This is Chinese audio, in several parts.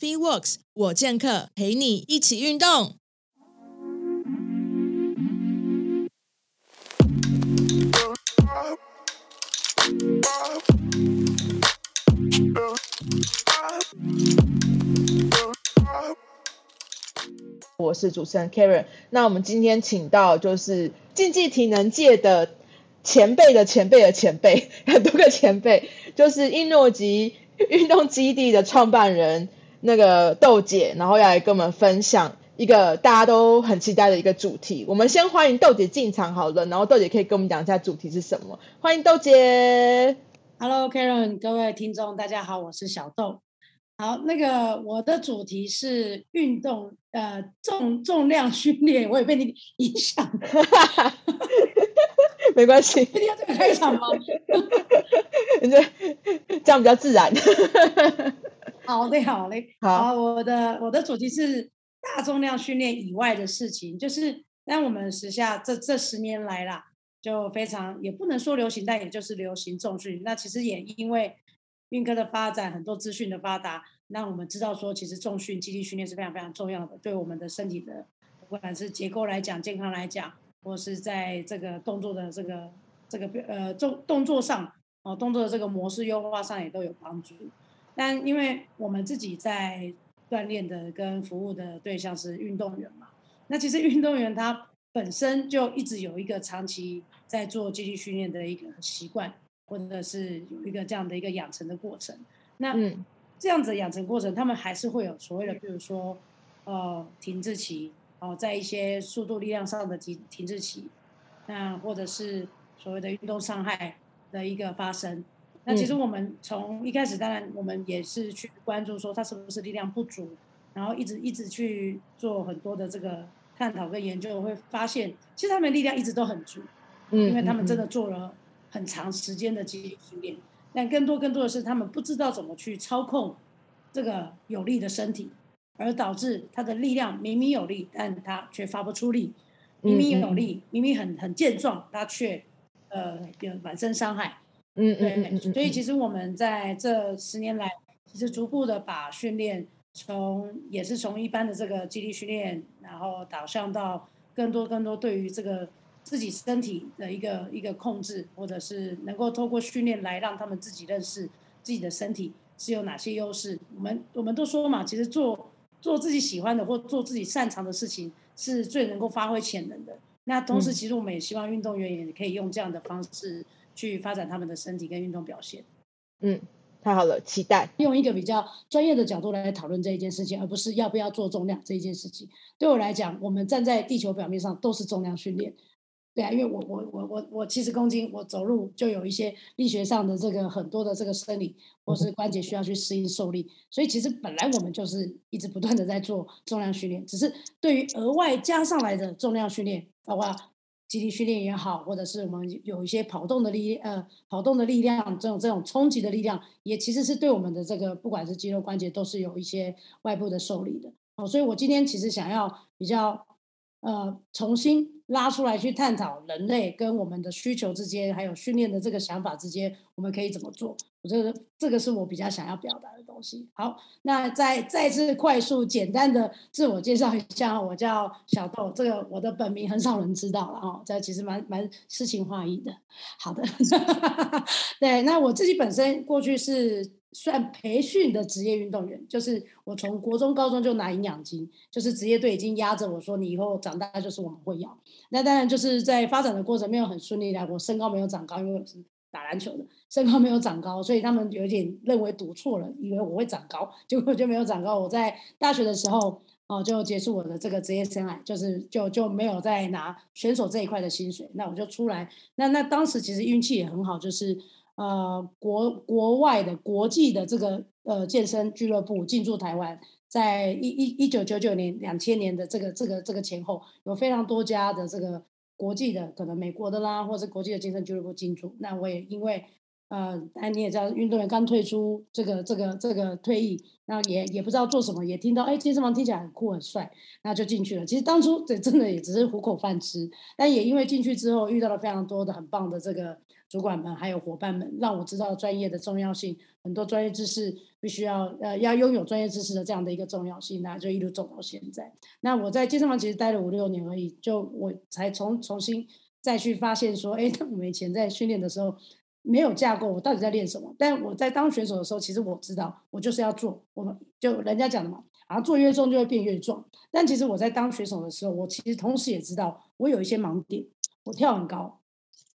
FitWorks 我健客陪你一起运动。我是主持人 Karen。那我们今天请到就是竞技体能界的前辈的前辈的前辈，很多个前辈，就是英诺吉运动基地的创办人那个豆姐，然后要来跟我们分享一个大家都很期待的一个主题。我们先欢迎豆姐进场好了，然后豆姐可以跟我们讲一下主题是什么。欢迎豆姐。Hello Karen，各位听众，大家好，我是小豆。好，那个我的主题是运动，呃，重重量训练，我也被你影响了。没关系，一定要这个开场吗？这这样比较自然。好嘞，好嘞。好我的我的主题是大重量训练以外的事情，就是让我们时下这这十年来啦，就非常也不能说流行，但也就是流行重训。那其实也因为运科的发展，很多资讯的发达，让我们知道说，其实重训、肌力训练是非常非常重要的，对我们的身体的不管是结构来讲、健康来讲，或是在这个动作的这个这个呃动动作上哦，动作的这个模式优化上也都有帮助。但因为我们自己在锻炼的跟服务的对象是运动员嘛，那其实运动员他本身就一直有一个长期在做肌力训练的一个习惯，或者是有一个这样的一个养成的过程。那嗯这样子的养成过程，他们还是会有所谓的，比如说呃停滞期哦，在一些速度力量上的停停滞期，那或者是所谓的运动伤害的一个发生。那其实我们从一开始，当然我们也是去关注说他是不是力量不足，然后一直一直去做很多的这个探讨跟研究，会发现其实他们力量一直都很足，嗯，因为他们真的的做了很长时间的肌力训练，但更多更多的是他们不知道怎么去操控这个有力的身体，而导致他的力量明明有力，但他却发不出力；明明有力，明明很很健壮，他却呃有满身伤害。嗯对，嗯，所以其实我们在这十年来，其实逐步的把训练从也是从一般的这个肌力训练，然后导向到更多更多对于这个自己身体的一个一个控制，或者是能够透过训练来让他们自己认识自己的身体是有哪些优势。我们我们都说嘛，其实做做自己喜欢的或做自己擅长的事情是最能够发挥潜能的。那同时，嗯其实我们也希望运动员也可以用这样的方式去发展他们的身体跟运动表现，嗯，太好了，期待。用一个比较专业的角度来讨论这一件事情，而不是要不要做重量这一件事情。对我来讲，我们站在地球表面上都是重量训练。对啊，因为我我我我我七十公斤，我走路就有一些力学上的这个很多的这个生理或是关节需要去适应受力，所以其实本来我们就是一直不断的在做重量训练，只是对于额外加上来的重量训练，包括肌力训练也好，或者是我们有一些跑动的力呃跑动的力量，这种这种冲击的力量，也其实是对我们的这个不管是肌肉关节都是有一些外部的受力的。哦，所以我今天其实想要比较呃重新拉出来去探讨人类跟我们的需求之间，还有训练的这个想法之间，我们可以怎么做？我觉得这个是我比较想要表达的东西。好，那再再次快速简单的自我介绍一下，我叫小豆，这个我的本名很少人知道了哦，这其实蛮蛮诗情画意的。好的，对，那我自己本身过去是算培训的职业运动员，就是我从国中、高中就拿营养金，就是职业队已经压着我说，你以后长大就是我们会要。那当然就是在发展的过程没有很顺利的，我身高没有长高，因为我是打篮球的，身高没有长高，所以他们有点认为读错了，以为我会长高，结果就没有长高。我在大学的时候哦，就结束我的这个职业生涯，就是就就没有再拿选手这一块的薪水，那我就出来。那那当时其实运气也很好，就是呃国国外的国际的这个呃健身俱乐部进驻台湾，在一一一九九九年两千年的这个这个这个前后，有非常多家的这个国际的可能美国的啦，或者是国际的健身俱乐部进驻。那我也因为呃，哎，你也知道，运动员刚退出这个这个这个退役，然后也也不知道做什么，也听到哎，健身房听起来很酷很帅，那就进去了。其实当初这真的也只是糊口饭吃，但也因为进去之后遇到了非常多的很棒的这个主管们还有伙伴们，让我知道专业的重要性，很多专业知识必须要呃要拥有专业知识的这样的一个重要性，那就一路走到现在。那我在健身房其实待了五六年而已，就我才重重新再去发现说，哎，我们以前在训练的时候。没有架构，我到底在练什么？但我在当选手的时候，其实我知道，我就是要做。我们就人家讲的嘛，然后做越重就会变越壮。但其实我在当选手的时候，我其实同时也知道，我有一些盲点。我跳很高，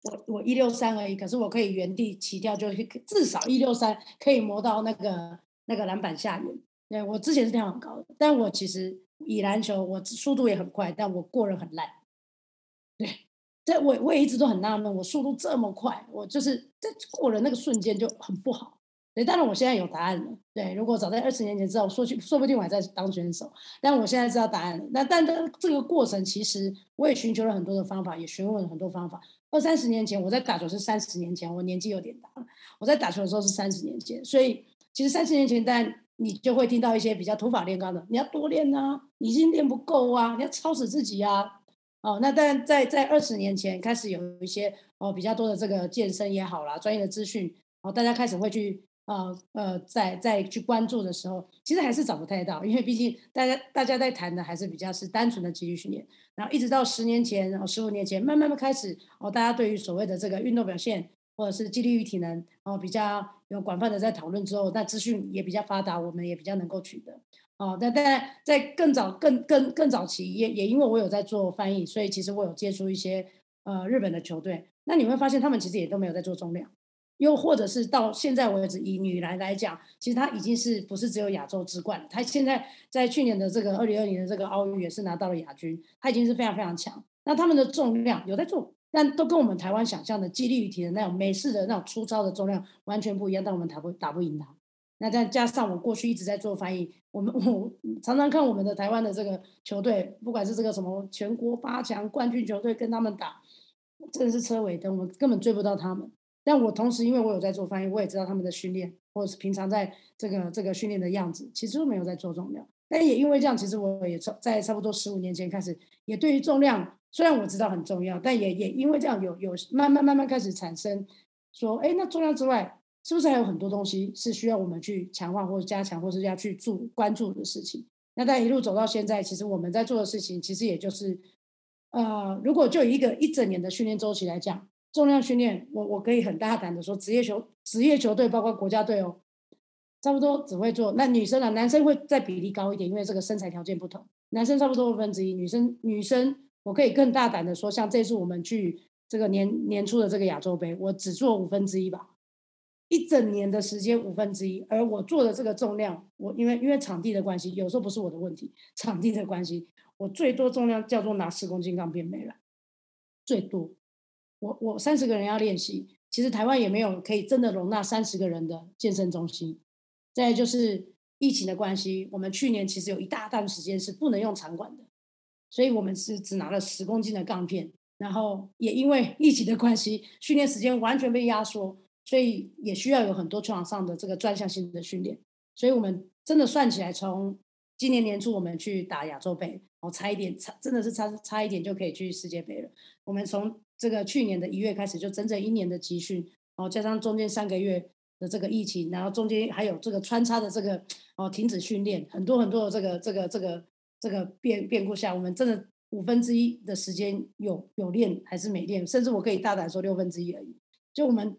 我我一六三而已，可是我可以原地起跳，就至少一六三可以磨到那个那个篮板下缘。对我之前是跳很高的，但我其实以篮球，我速度也很快，但我过人很烂。对。在我我也一直都很纳闷，我速度这么快，我就是在过了那个瞬间就很不好。对，当然我现在有答案了。对，如果早在二十年前知道，说去说不定我还在当选手。但我现在知道答案了。那但这这个过程，其实我也寻求了很多的方法，也询问了很多方法。二三十年前我在打球是三十年前，我年纪有点大了。我在打球的时候是三十年前，所以其实三十年前，但你就会听到一些比较土法炼钢的，你要多练啊，你已经练不够啊，你要超死自己啊。哦，那但在在二十年前开始有一些哦比较多的这个健身也好啦，专业的资讯哦，大家开始会去呃呃在在去关注的时候，其实还是找不太到，因为毕竟大家大家在谈的还是比较是单纯的肌力训练，然后一直到十年前，然后十五年前，慢慢的开始哦，大家对于所谓的这个运动表现或者是肌力与体能哦比较有广泛的在讨论之后，那资讯也比较发达，我们也比较能够取得。哦，但但在更早、更更更早期，也也因为我有在做翻译，所以其实我有接触一些呃日本的球队。那你会发现，他们其实也都没有在做重量，又或者是到现在为止，以女篮来讲，其实她已经是不是只有亚洲之冠？她现在在去年的这个二零二零的这个奥运也是拿到了亚军，她已经是非常非常强。那他们的重量有在做，但都跟我们台湾想象的肌力与体的那种美式的那种粗糙的重量完全不一样，但我们打不打不赢他。那再加上我过去一直在做翻译，我们我常常看我们的台湾的这个球队，不管是这个什么全国八强冠军球队跟他们打，真的是车尾灯，我根本追不到他们。但我同时因为我有在做翻译，我也知道他们的训练，或者是平常在这个这个训练的样子，其实都没有在做重量。但也因为这样，其实我也在差不多十五年前开始，也对于重量虽然我知道很重要，但也也因为这样有有慢慢慢慢开始产生说，哎，那重量之外。是不是还有很多东西是需要我们去强化或者加强，或是要去注关注的事情？那在一路走到现在，其实我们在做的事情，其实也就是，呃，如果就一个一整年的训练周期来讲，重量训练，我我可以很大胆的说，职业球职业球队包括国家队哦，差不多只会做。那女生啊，男生会再比例高一点，因为这个身材条件不同，男生差不多二分之一，女生女生我可以更大胆的说，像这次我们去这个年年初的这个亚洲杯，我只做五分之一吧。一整年的时间五分之一，而我做的这个重量，我因为因为场地的关系，有时候不是我的问题，场地的关系，我最多重量叫做拿十公斤钢片没了，最多，我我三十个人要练习，其实台湾也没有可以真的容纳三十个人的健身中心。再就是疫情的关系，我们去年其实有一大段时间是不能用场馆的，所以我们是只拿了十公斤的钢片，然后也因为疫情的关系，训练时间完全被压缩。所以也需要有很多球场上的这个专项性的训练，所以我们真的算起来，从今年年初我们去打亚洲杯，哦，差一点，差真的是差差一点就可以去世界杯了。我们从这个去年的一月开始，就整整一年的集训，然后加上中间三个月的这个疫情，然后中间还有这个穿插的这个哦停止训练，很多很多的这个这个这个这个变变故下，我们真的五分之一的时间有有练还是没练，甚至我可以大胆说六分之一而已，就我们。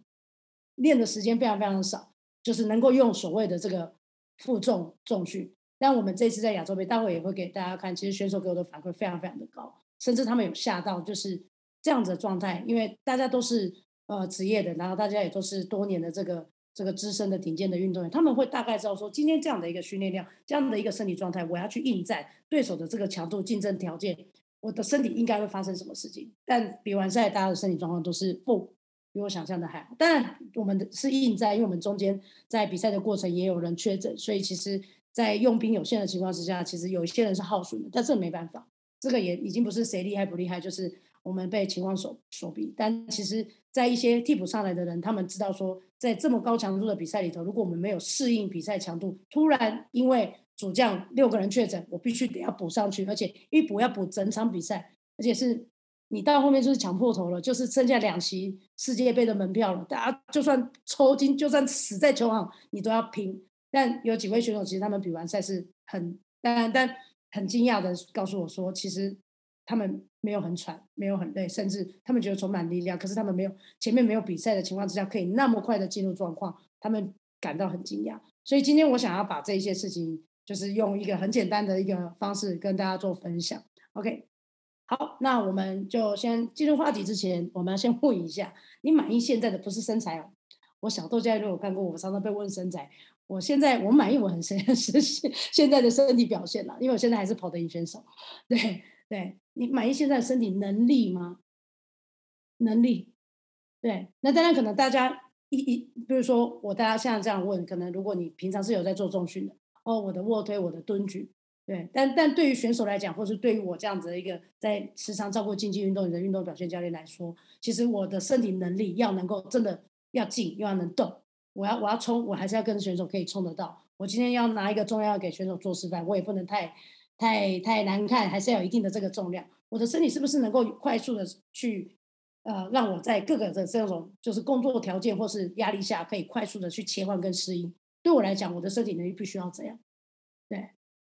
练的时间非常非常少，就是能够用所谓的这个负重重训。但我们这次在亚洲杯，待会也会给大家看，其实选手给我的反馈非常非常的高，甚至他们有吓到，就是这样子的状态。因为大家都是呃职业的，然后大家也都是多年的这个这个资深的顶尖的运动员，他们会大概知道说，今天这样的一个训练量，这样的一个身体状态，我要去应战对手的这个强度竞争条件，我的身体应该会发生什么事情。但比完赛，大家的身体状况都是不。比我想象的还好，当然我们的是硬在，因为我们中间在比赛的过程也有人确诊，所以其实，在用兵有限的情况之下，其实有一些人是耗损的，但这没办法，这个也已经不是谁厉害不厉害，就是我们被情况所所逼。但其实，在一些替补上来的人，他们知道说，在这么高强度的比赛里头，如果我们没有适应比赛强度，突然因为主将六个人确诊，我必须得要补上去，而且一补要补整场比赛，而且是你到后面就是抢破头了，就是剩下两席世界杯的门票了，大家就算抽筋，就算死在球场，你都要拼。但有几位选手，其实他们比完赛是很，但但很惊讶的告诉我说，其实他们没有很喘，没有很累，甚至他们觉得充满力量。可是他们没有前面没有比赛的情况之下，可以那么快的进入状况，他们感到很惊讶。所以今天我想要把这一些事情，就是用一个很简单的一个方式跟大家做分享。OK，好，那我们就先进入话题之前，我们要先问一下，你满意现在的不是身材哦？我小豆家如果看过，我常常被问身材。我现在我满意我很现实现现在的身体表现了，因为我现在还是跑的赢选手。对对，你满意现在的身体能力吗？能力，对。那当然可能大家一一，比如说我大家现在这样问，可能如果你平常是有在做重训的，哦，我的卧推，我的蹲举，对。但但对于选手来讲，或是对于我这样子的一个在时常照顾竞技运动员的运动表现教练来说，其实我的身体能力要能够真的要静，又要能动。我要我要冲，我还是要跟选手可以冲得到。我今天要拿一个重量给选手做示范，我也不能太太太难看，还是要有一定的这个重量。我的身体是不是能够快速的去呃，让我在各个的这种就是工作条件或是压力下，可以快速的去切换跟适应？对我来讲，我的身体能力必须要这样。对，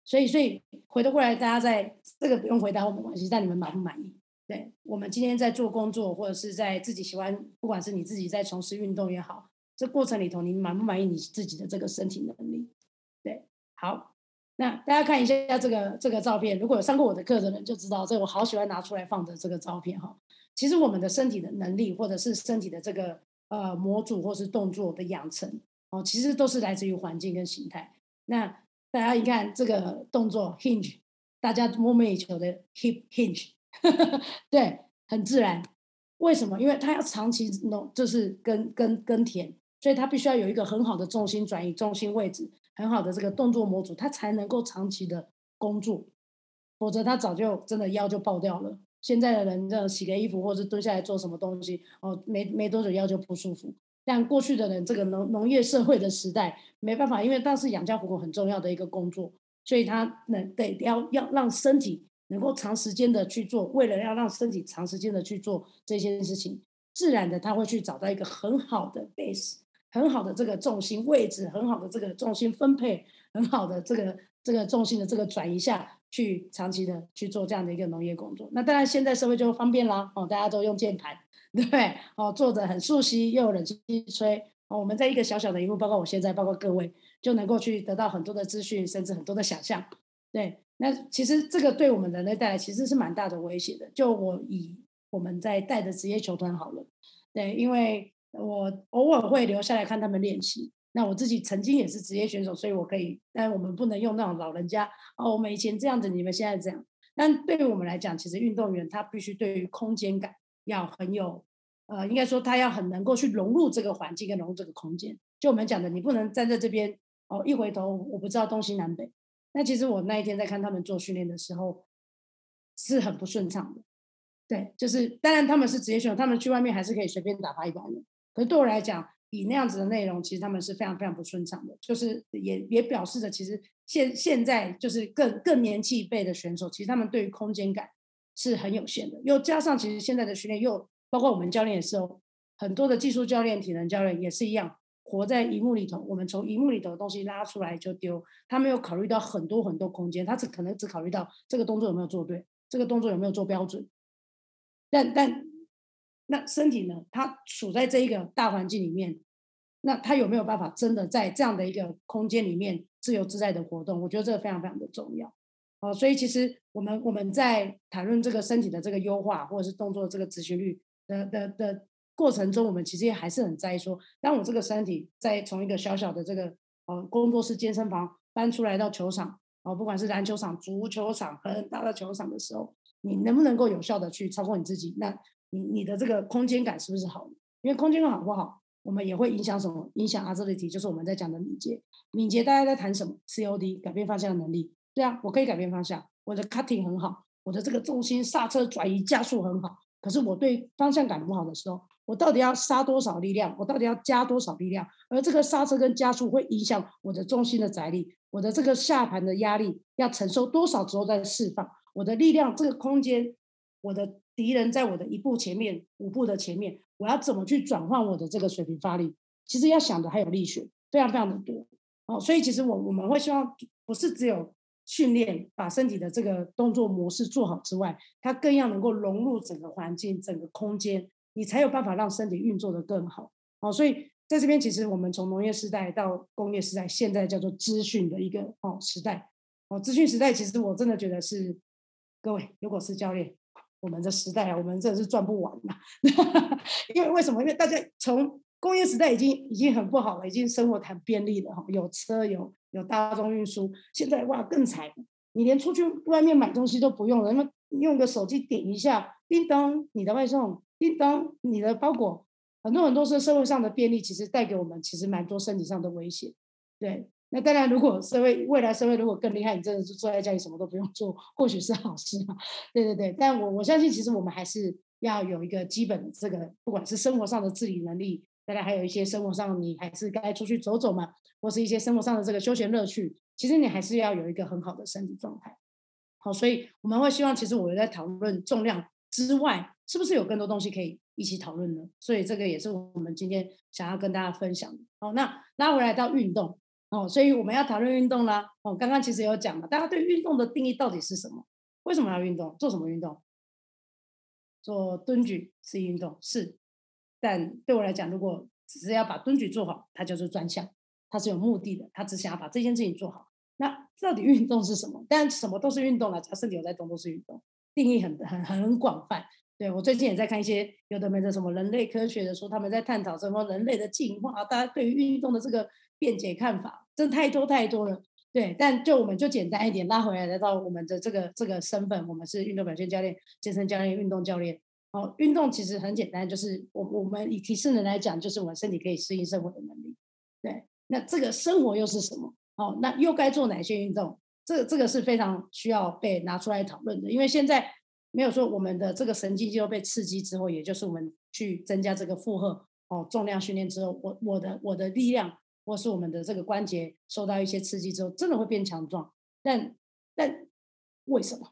所以所以回头过来，大家在这个不用回答我们关系，但你们满不满意？对我们今天在做工作，或者是在自己喜欢，不管是你自己在从事运动也好。这过程里头，你满不满意你自己的这个身体能力？对，好，那大家看一下这个这个照片。如果有上过我的课的人就知道，这我好喜欢拿出来放的这个照片哈。其实我们的身体的能力，或者是身体的这个呃模组或是动作的养成哦，其实都是来自于环境跟形态。那大家一看这个动作 hinge，大家梦寐以求的 hip hinge，对，很自然。为什么？因为它要长期弄，就是跟跟跟田。所以它必须要有一个很好的重心转移、重心位置，很好的这个动作模组，它才能够长期的工作，否则它早就真的腰就爆掉了。现在的人这洗个衣服或者蹲下来做什么东西，哦，没没多久腰就不舒服。但过去的人，这个农农业社会的时代，没办法，因为当时养家糊口很重要的一个工作，所以他能得要要让身体能够长时间的去做，为了要让身体长时间的去做这些事情，自然的他会去找到一个很好的 base。很好的这个重心位置，很好的这个重心分配，很好的这个这个重心的这个转移下去，长期的去做这样的一个农业工作。那当然，现在社会就方便啦，哦，大家都用键盘，对？哦，坐着很熟悉，又有冷气吹，哦，我们在一个小小的荧幕，包括我现在，包括各位，就能够去得到很多的资讯，甚至很多的想象。对，那其实这个对我们人类带来其实是蛮大的威胁的。就我以我们在带的职业球团好了，对，因为。我偶尔会留下来看他们练习。那我自己曾经也是职业选手，所以我可以。但我们不能用那种老人家哦，我们以前这样子，你们现在这样。但对于我们来讲，其实运动员他必须对于空间感要很有，呃，应该说他要很能够去融入这个环境跟融入这个空间。就我们讲的，你不能站在这边哦，一回头我不知道东西南北。那其实我那一天在看他们做训练的时候，是很不顺畅的。对，就是当然他们是职业选手，他们去外面还是可以随便打发一般人。可是对我来讲，以那样子的内容，其实他们是非常非常不顺畅的。就是也也表示着，其实现现在就是更更年轻一辈的选手，其实他们对于空间感是很有限的。又加上其实现在的训练，又包括我们教练也是哦，很多的技术教练、体能教练也是一样，活在荧幕里头。我们从荧幕里头的东西拉出来就丢，他没有考虑到很多很多空间，他只可能只考虑到这个动作有没有做对，这个动作有没有做标准。但但。那身体呢？它处在这一个大环境里面，那它有没有办法真的在这样的一个空间里面自由自在的活动？我觉得这个非常非常的重要。哦，所以其实我们我们在谈论这个身体的这个优化，或者是动作这个执行率的的的过程中，我们其实也还是很在意说，当我这个身体在从一个小小的这个呃工作室健身房搬出来到球场，哦，不管是篮球场、足球场很大的球场的时候，你能不能够有效的去操控你自己？那你你的这个空间感是不是好？因为空间感好不好，我们也会影响什么？影响 agility，就是我们在讲的敏捷。敏捷大家在谈什么？COD，改变方向的能力。对啊，我可以改变方向，我的 cutting 很好，我的这个重心刹车转移加速很好，可是我对方向感不好的时候，我到底要杀多少力量？我到底要加多少力量？而这个刹车跟加速会影响我的重心的载力，我的这个下盘的压力要承受多少之后再释放？我的力量这个空间，我的敌人在我的一步前面、五步的前面，我要怎么去转换我的这个水平发力？其实要想的还有力学，非常非常的多哦。所以其实我我们会希望不是只有。训练把身体的这个动作模式做好之外，它更要能够融入整个环境、整个空间，你才有办法让身体运作的更好。哦，所以在这边，其实我们从农业时代到工业时代，现在叫做资讯的一个哦时代。哦，资讯时代，其实我真的觉得是各位，如果是教练，我们的时代啊，我们真的是赚不完的。因为为什么？因为大家从工业时代已经已经很不好了，已经生活很便利了哈，有车有。有大众运输，现在哇更惨，你连出去外面买东西都不用了，那用个手机点一下，叮当，你的外送，叮当，你的包裹，很多很多是社会上的便利，其实带给我们其实蛮多身体上的危险。对，那当然如果社会未来社会如果更厉害，你真的是坐在家里什么都不用做，或许是好事嘛。对对对，但我我相信其实我们还是要有一个基本的这个，不管是生活上的自理能力。大家还有一些生活上，你还是该出去走走嘛，或是一些生活上的这个休闲乐趣。其实你还是要有一个很好的身体状态。好，所以我们会希望，其实我们在讨论重量之外，是不是有更多东西可以一起讨论呢？所以这个也是我们今天想要跟大家分享的。好，那拉回来到运动哦，所以我们要讨论运动啦。哦，刚刚其实有讲了，大家对运动的定义到底是什么？为什么要运动？做什么运动？做蹲举是运动，是。但对我来讲，如果只是要把蹲举做好，它就是专项，它是有目的的，他只想要把这件事情做好。那到底运动是什么？但什么都是运动了，只要身体有在动都是运动，定义很很很广泛。对我最近也在看一些有的没的什么人类科学的书，他们在探讨什么人类的进化，大家对于运动的这个辩解看法，真太多太多了。对，但就我们就简单一点拉回来，来到我们的这个这个身份，我们是运动表现教练、健身教练、运动教练。哦，运动其实很简单，就是我我们以提示人来讲，就是我们身体可以适应生活的能力。对，那这个生活又是什么？哦，那又该做哪些运动？这这个是非常需要被拿出来讨论的，因为现在没有说我们的这个神经肌肉被刺激之后，也就是我们去增加这个负荷哦，重量训练之后，我我的我的力量或是我们的这个关节受到一些刺激之后，真的会变强壮。但但为什么？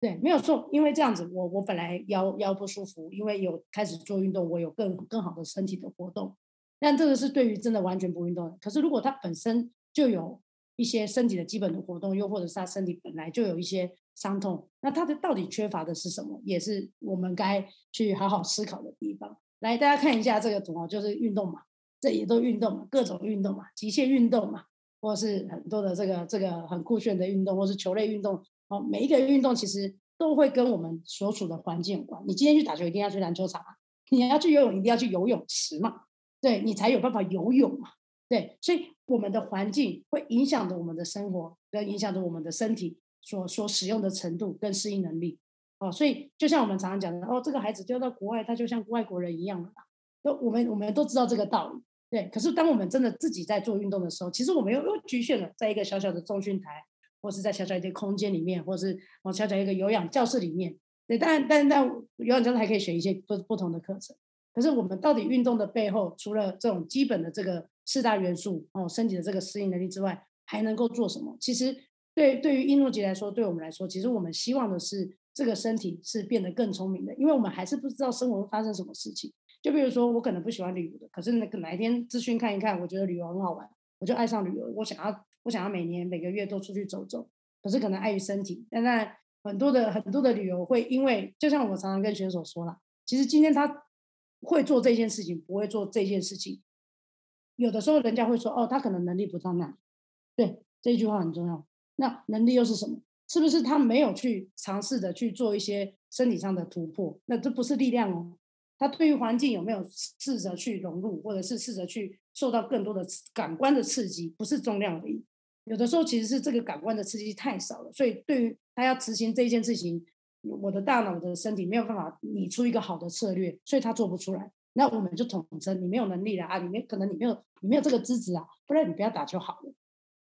对，没有错，因为这样子，我我本来腰腰不舒服，因为有开始做运动，我有更更好的身体的活动。但这个是对于真的完全不运动的。可是如果他本身就有一些身体的基本的活动，又或者是他身体本来就有一些伤痛，那他的到底缺乏的是什么，也是我们该去好好思考的地方。来，大家看一下这个图啊，就是运动嘛，这也都运动嘛，各种运动嘛，极限运动嘛，或是很多的这个这个很酷炫的运动，或是球类运动。哦，每一个运动其实都会跟我们所处的环境有关。你今天去打球，一定要去篮球场啊；你要去游泳，一定要去游泳池嘛。对你才有办法游泳嘛。对，所以我们的环境会影响着我们的生活，跟影响着我们的身体所所使用的程度跟适应能力。哦，所以就像我们常常讲的，哦，这个孩子丢到国外，他就像外国人一样了。都我们我们都知道这个道理。对，可是当我们真的自己在做运动的时候，其实我们又又局限了在一个小小的中训台。或是在小小一个空间里面，或是往小小一个有氧教室里面，对，但但但有氧教室还可以选一些不不同的课程。可是我们到底运动的背后，除了这种基本的这个四大元素哦，身体的这个适应能力之外，还能够做什么？其实对对于英诺杰来说，对我们来说，其实我们希望的是这个身体是变得更聪明的，因为我们还是不知道生活会发生什么事情。就比如说，我可能不喜欢旅游的，可是那个哪一天资讯看一看，我觉得旅游很好玩，我就爱上旅游，我想要。我想要每年每个月都出去走走，可是可能碍于身体。现在很多的很多的旅游会因为，就像我常常跟选手说了，其实今天他会做这件事情，不会做这件事情。有的时候人家会说，哦，他可能能力不到那。对，这句话很重要。那能力又是什么？是不是他没有去尝试的去做一些身体上的突破？那这不是力量哦。他对于环境有没有试着去融入，或者是试着去受到更多的感官的刺激？不是重量而已。有的时候其实是这个感官的刺激太少了，所以对于他要执行这件事情，我的大脑的身体没有办法拟出一个好的策略，所以他做不出来。那我们就统称你没有能力了啊，你没可能你没有你没有这个资质啊，不然你不要打就好了。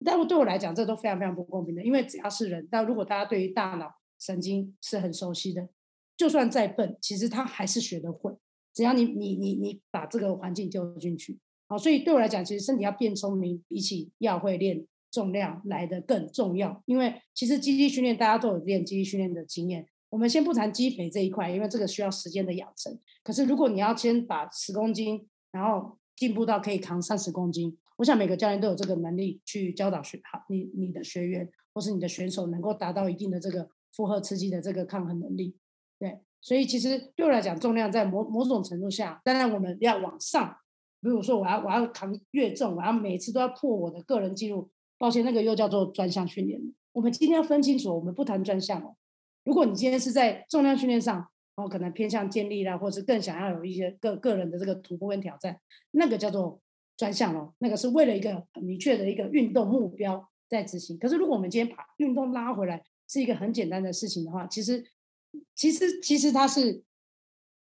但我对我来讲，这都非常非常不公平的，因为只要是人，但如果大家对于大脑神经是很熟悉的，就算再笨，其实他还是学得会，只要你你你你把这个环境丢进去。好，所以对我来讲，其实身体要变聪明，比起要会练重量来的更重要。因为其实肌力训练大家都有练肌力训练的经验。我们先不谈肌肥这一块，因为这个需要时间的养成。可是如果你要先把十公斤，然后进步到可以扛三十公斤，我想每个教练都有这个能力去教导学好你你的学员或是你的选手能够达到一定的这个负荷刺激的这个抗衡能力。对，所以其实对我来讲，重量在某某种程度下，当然我们要往上。比如说，我要我要扛越重，我要每次都要破我的个人记录。抱歉，那个又叫做专项训练。我们今天要分清楚，我们不谈专项哦。如果你今天是在重量训练上，哦，可能偏向建立啦，或是更想要有一些个个人的这个突破跟挑战，那个叫做专项哦。那个是为了一个很明确的一个运动目标在执行。可是，如果我们今天把运动拉回来，是一个很简单的事情的话，其实，其实，其实它是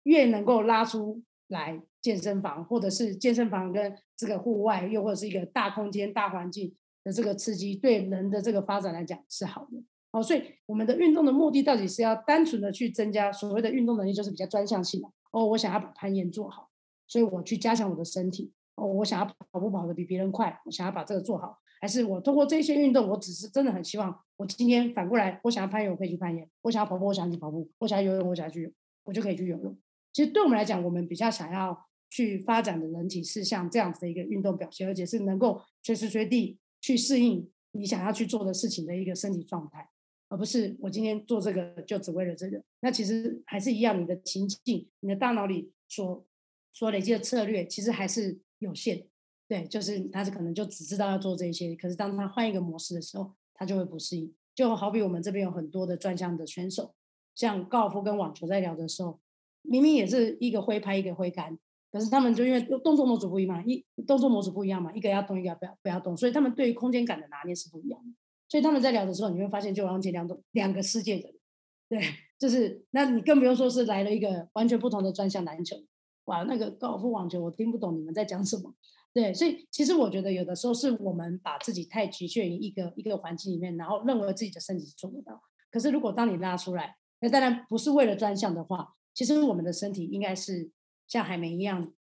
越能够拉出来。健身房，或者是健身房跟这个户外，又或者是一个大空间、大环境的这个刺激，对人的这个发展来讲是好的。哦，所以我们的运动的目的到底是要单纯的去增加所谓的运动能力，就是比较专项性的。哦，我想要把攀岩做好，所以我去加强我的身体。哦，我想要跑步跑得比别人快，我想要把这个做好。还是我通过这些运动，我只是真的很希望，我今天反过来，我想要攀岩，我可以去攀岩；我想要跑步，我想去跑步；我想要游泳，我想要去，我就可以去游泳。其实对我们来讲，我们比较想要。去发展的人体是像这样子的一个运动表现，而且是能够随时随地去适应你想要去做的事情的一个身体状态，而不是我今天做这个就只为了这个。那其实还是一样，你的情境、你的大脑里所所累积的策略，其实还是有限。对，就是他是可能就只知道要做这些，可是当他换一个模式的时候，他就会不适应。就好比我们这边有很多的专项的选手，像高尔夫跟网球在聊的时候，明明也是一个挥拍，一个挥杆。可是他们就因为动作模组不一样嘛，一动作模组不一样嘛，一个要动，一个不要不要动，所以他们对于空间感的拿捏是不一样的。所以他们在聊的时候，你会发现就完全两种两个世界的人，对，就是那你更不用说是来了一个完全不同的专项篮球，哇，那个高尔夫网球我听不懂你们在讲什么，对，所以其实我觉得有的时候是我们把自己太局限于一个一个环境里面，然后认为自己的身体做不到。可是如果当你拉出来，那当然不是为了专项的话，其实我们的身体应该是。像海绵一样，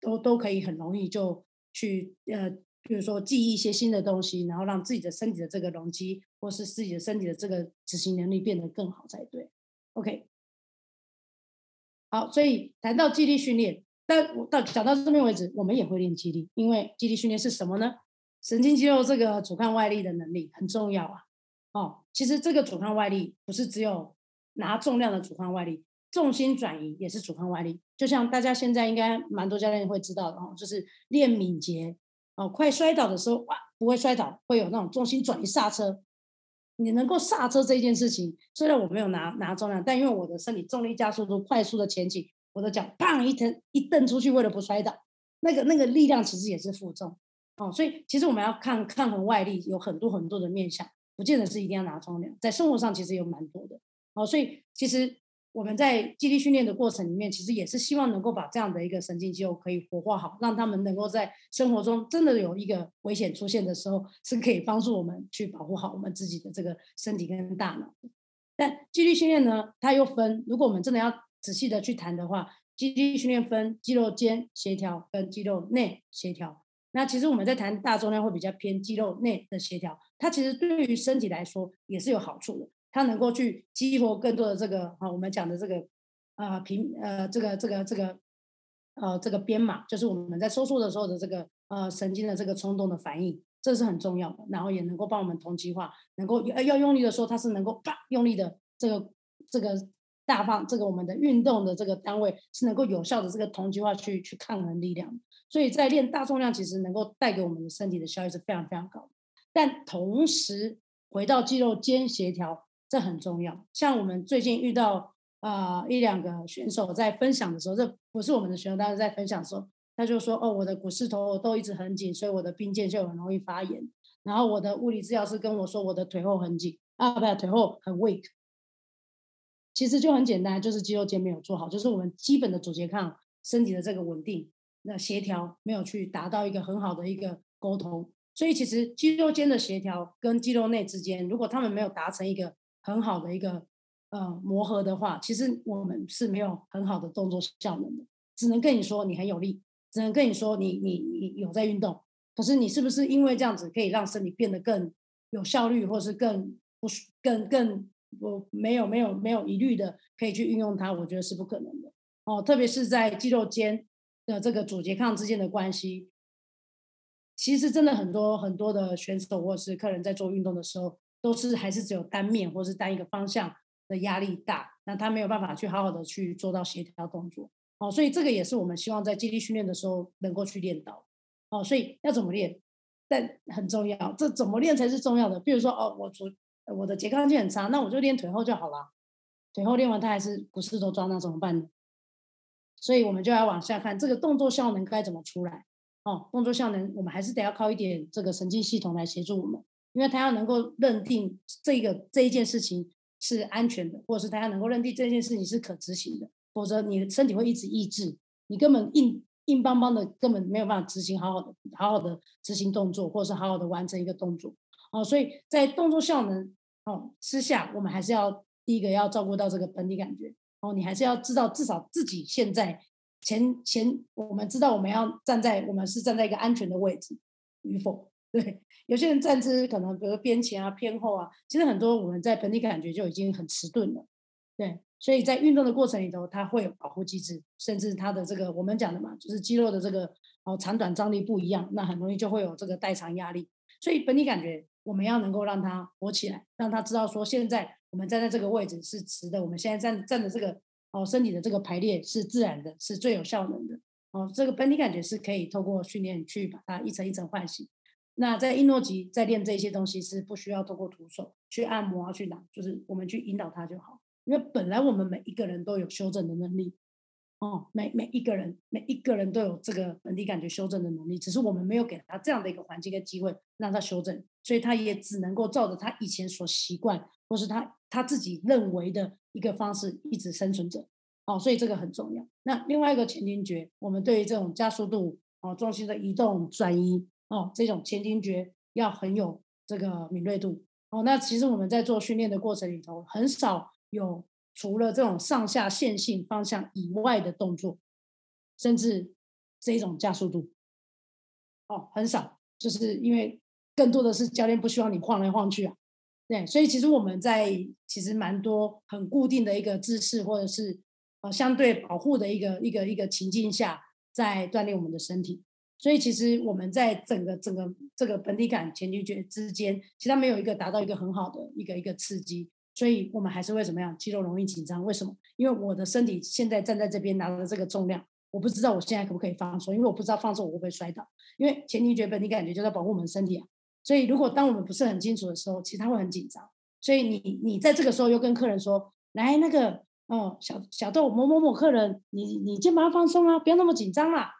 都都可以很容易就去呃，比如说记忆一些新的东西，然后让自己的身体的这个容积，或是自己的身体的这个执行能力变得更好才对。OK，好，所以谈到肌力训练，但我到讲到这边为止，我们也会练肌力，因为肌力训练是什么呢？神经肌肉这个阻抗外力的能力很重要啊。哦，其实这个阻抗外力不是只有拿重量的阻抗外力。重心转移也是阻抗外力，就像大家现在应该蛮多教练会知道的哦，就是练敏捷哦，快摔倒的时候哇，不会摔倒，会有那种重心转移刹车。你能够刹车这件事情，虽然我没有拿拿重量，但因为我的身体重力加速度快速的前进，我的脚砰一蹬一蹬出去，为了不摔倒，那个那个力量其实也是负重哦。所以其实我们要看抗衡外力有很多很多的面向，不见得是一定要拿重量，在生活上其实有蛮多的哦。所以其实。我们在肌力训练的过程里面，其实也是希望能够把这样的一个神经肌肉可以活化好，让他们能够在生活中真的有一个危险出现的时候，是可以帮助我们去保护好我们自己的这个身体跟大脑。但肌力训练呢，它又分，如果我们真的要仔细的去谈的话，肌力训练分肌肉间协调跟肌肉内协调。那其实我们在谈大重量会比较偏肌肉内的协调，它其实对于身体来说也是有好处的。它能够去激活更多的这个啊，我们讲的这个啊平呃这个这个这个呃这个编码，就是我们在收缩的时候的这个呃神经的这个冲动的反应，这是很重要的。然后也能够帮我们同极化，能够要要用力的时候，它是能够啪用力的这个这个大放这个我们的运动的这个单位是能够有效的这个同极化去去抗衡力量。所以在练大重量，其实能够带给我们的身体的效益是非常非常高的。但同时回到肌肉间协调。这很重要。像我们最近遇到啊一两个选手在分享的时候，这不是我们的选手，但是在分享的时候，他就说：“哦，我的股四头都一直很紧，所以我的髌腱就很容易发炎。然后我的物理治疗师跟我说，我的腿后很紧啊，不，腿后很 weak。其实就很简单，就是肌肉间没有做好，就是我们基本的阻节抗身体的这个稳定、那协调没有去达到一个很好的一个沟通。所以其实肌肉间的协调跟肌肉内之间，如果他们没有达成一个很好的一个呃磨合的话，其实我们是没有很好的动作效能的，只能跟你说你很有力，只能跟你说你你你有在运动，可是你是不是因为这样子可以让身体变得更有效率，或是更不更更我没有没有没有疑虑的可以去运用它？我觉得是不可能的哦，特别是在肌肉间的这个主拮抗之间的关系。其实真的很多很多的选手或者是客人在做运动的时候，都是还是只有单面或是单一个方向的压力大，那他没有办法去好好的去做到协调动作。哦，所以这个也是我们希望在肌力训练的时候能够去练到。哦，所以要怎么练？但很重要，这怎么练才是重要的。比如说，哦，我主我的拮抗性很差，那我就练腿后就好了。腿后练完，他还是股四周抓，那怎么办呢？所以我们就要往下看，这个动作效能该怎么出来。哦，动作效能，我们还是得要靠一点这个神经系统来协助我们，因为他要能够认定这个这一件事情是安全的，或者是他要能够认定这件事情是可执行的，否则你的身体会一直抑制，你根本硬硬邦邦的，根本没有办法执行好好的好好的执行动作，或者是好好的完成一个动作。哦，所以在动作效能哦之下，我们还是要第一个要照顾到这个本体感觉。哦，你还是要知道至少自己现在。前前，我们知道我们要站在，我们是站在一个安全的位置与否？对，有些人站姿可能比如边前啊、偏后啊，其实很多我们在本体感觉就已经很迟钝了。对，所以在运动的过程里头，它会有保护机制，甚至它的这个我们讲的嘛，就是肌肉的这个哦长短张力不一样，那很容易就会有这个代偿压力。所以本体感觉我们要能够让它活起来，让它知道说现在我们站在这个位置是直的，我们现在站站的这个。哦，身体的这个排列是自然的，是最有效能的。哦，这个本体感觉是可以透过训练去把它一层一层唤醒。那在英诺吉在练这些东西是不需要透过徒手去按摩啊，去拿，就是我们去引导他就好。因为本来我们每一个人都有修正的能力。哦，每每一个人每一个人都有这个本体感觉修正的能力，只是我们没有给他这样的一个环境跟机会让他修正，所以他也只能够照着他以前所习惯，或是他他自己认为的。一个方式一直生存着，哦，所以这个很重要。那另外一个前庭觉，我们对于这种加速度哦、重心的移动转移哦，这种前庭觉要很有这个敏锐度哦。那其实我们在做训练的过程里头，很少有除了这种上下线性方向以外的动作，甚至这种加速度哦，很少，就是因为更多的是教练不希望你晃来晃去啊。对，所以其实我们在其实蛮多很固定的一个姿势，或者是呃相对保护的一个一个一个情境下，在锻炼我们的身体。所以其实我们在整个整个这个本体感前庭觉之间，其实它没有一个达到一个很好的一个一个刺激，所以我们还是会怎么样？肌肉容易紧张。为什么？因为我的身体现在站在这边拿着这个重量，我不知道我现在可不可以放松，因为我不知道放松我会不会摔倒。因为前庭觉本体感觉就在保护我们身体啊。所以，如果当我们不是很清楚的时候，其实他会很紧张。所以，你你在这个时候又跟客人说：“来，那个哦，小小豆某某某客人，你你肩膀放松啊，不要那么紧张啦。”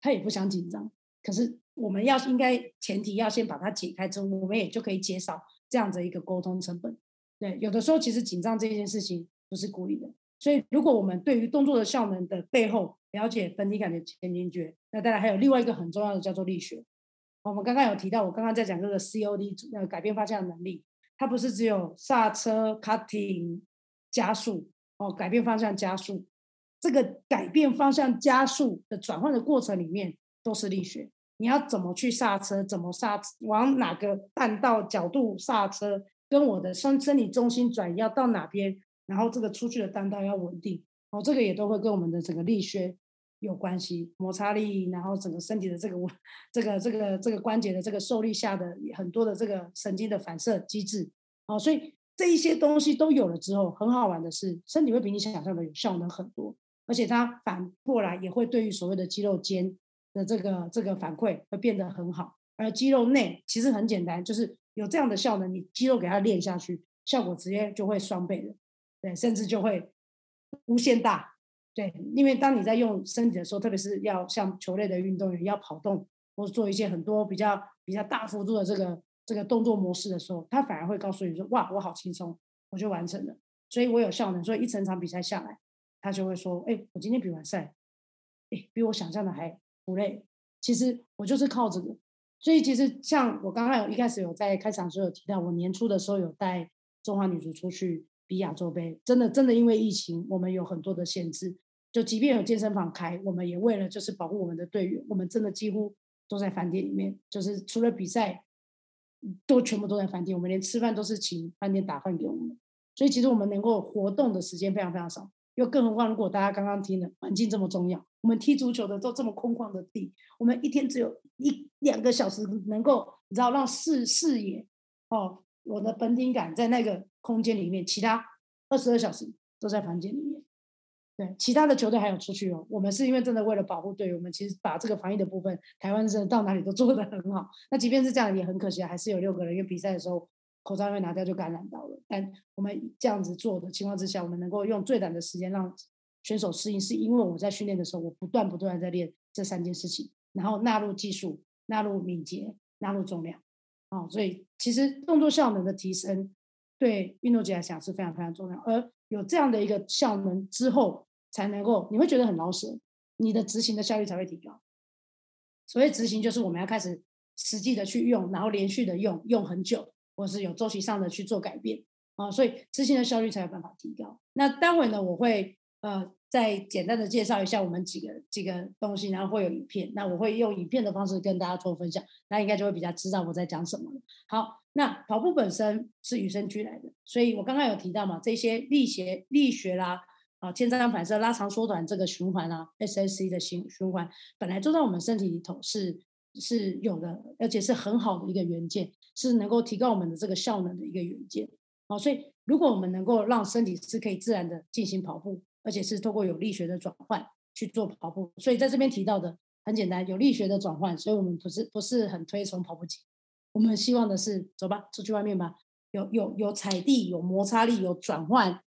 他也不想紧张，可是我们要应该前提要先把它解开之后，我们也就可以减少这样的一个沟通成本。对，有的时候其实紧张这件事情不是故意的。所以，如果我们对于动作的效能的背后了解本体感的前庭觉，那当然还有另外一个很重要的叫做力学。我们刚刚有提到，我刚刚在讲这个 COD 呃改变方向的能力，它不是只有刹车、cutting、加速哦，改变方向加速，这个改变方向加速的转换的过程里面都是力学。你要怎么去刹车，怎么刹，往哪个弹道角度刹车，跟我的身身体中心转移要到哪边，然后这个出去的弹道要稳定，哦，这个也都会跟我们的整个力学。有关系，摩擦力，然后整个身体的这个这个这个这个关节的这个受力下的很多的这个神经的反射机制，哦，所以这一些东西都有了之后，很好玩的是，身体会比你想象的有效能很多，而且它反过来也会对于所谓的肌肉间的这个这个反馈会变得很好，而肌肉内其实很简单，就是有这样的效能，你肌肉给它练下去，效果直接就会双倍的，对，甚至就会无限大。对，因为当你在用身体的时候，特别是要像球类的运动员要跑动或做一些很多比较比较大幅度的这个这个动作模式的时候，他反而会告诉你说：“哇，我好轻松，我就完成了，所以我有效能。”所以一整场比赛下来，他就会说：“哎，我今天比完赛，哎，比我想象的还不累。其实我就是靠这个。所以其实像我刚刚有一开始有在开场时候有提到，我年初的时候有带。中华女足出去比亚洲杯，真的真的因为疫情，我们有很多的限制。就即便有健身房开，我们也为了就是保护我们的队员，我们真的几乎都在饭店里面，就是除了比赛，都全部都在饭店。我们连吃饭都是请饭店打饭给我们，所以其实我们能够活动的时间非常非常少。又更何况，如果大家刚刚听了，环境这么重要，我们踢足球的都这么空旷的地，我们一天只有一两个小时能够，你知道让视视野哦，我的本体感在那个空间里面，其他二十二小时都在房间里面。对，其他的球队还有出去哦。我们是因为真的为了保护队，我们其实把这个防疫的部分，台湾真的到哪里都做得很好。那即便是这样，也很可惜，还是有六个人因为比赛的时候口罩被拿掉就感染到了。但我们这样子做的情况之下，我们能够用最短的时间让选手适应，是因为我在训练的时候，我不断不断在练这三件事情，然后纳入技术、纳入敏捷、纳入重量。哦，所以其实动作效能的提升对运动员来讲是非常非常重要。而有这样的一个效能之后。才能够，你会觉得很老实，你的执行的效率才会提高。所谓执行，就是我们要开始实际的去用，然后连续的用，用很久，或是有周期上的去做改变啊，所以执行的效率才有办法提高。那待会呢，我会呃再简单的介绍一下我们几个几个东西，然后会有影片，那我会用影片的方式跟大家做分享，那应该就会比较知道我在讲什么了。好，那跑步本身是与生俱来的，所以我刚刚有提到嘛，这些力学力学啦。啊，牵张反射、拉长、缩短这个循环啊，SSC 的循循环本来就在我们身体里头是是有的，而且是很好的一个元件，是能够提高我们的这个效能的一个元件。好，所以如果我们能够让身体是可以自然的进行跑步，而且是透过有力学的转换去做跑步，所以在这边提到的很简单，有力学的转换，所以我们不是不是很推崇跑步机，我们希望的是走吧，出去外面吧，有有有踩地，有摩擦力，有转换。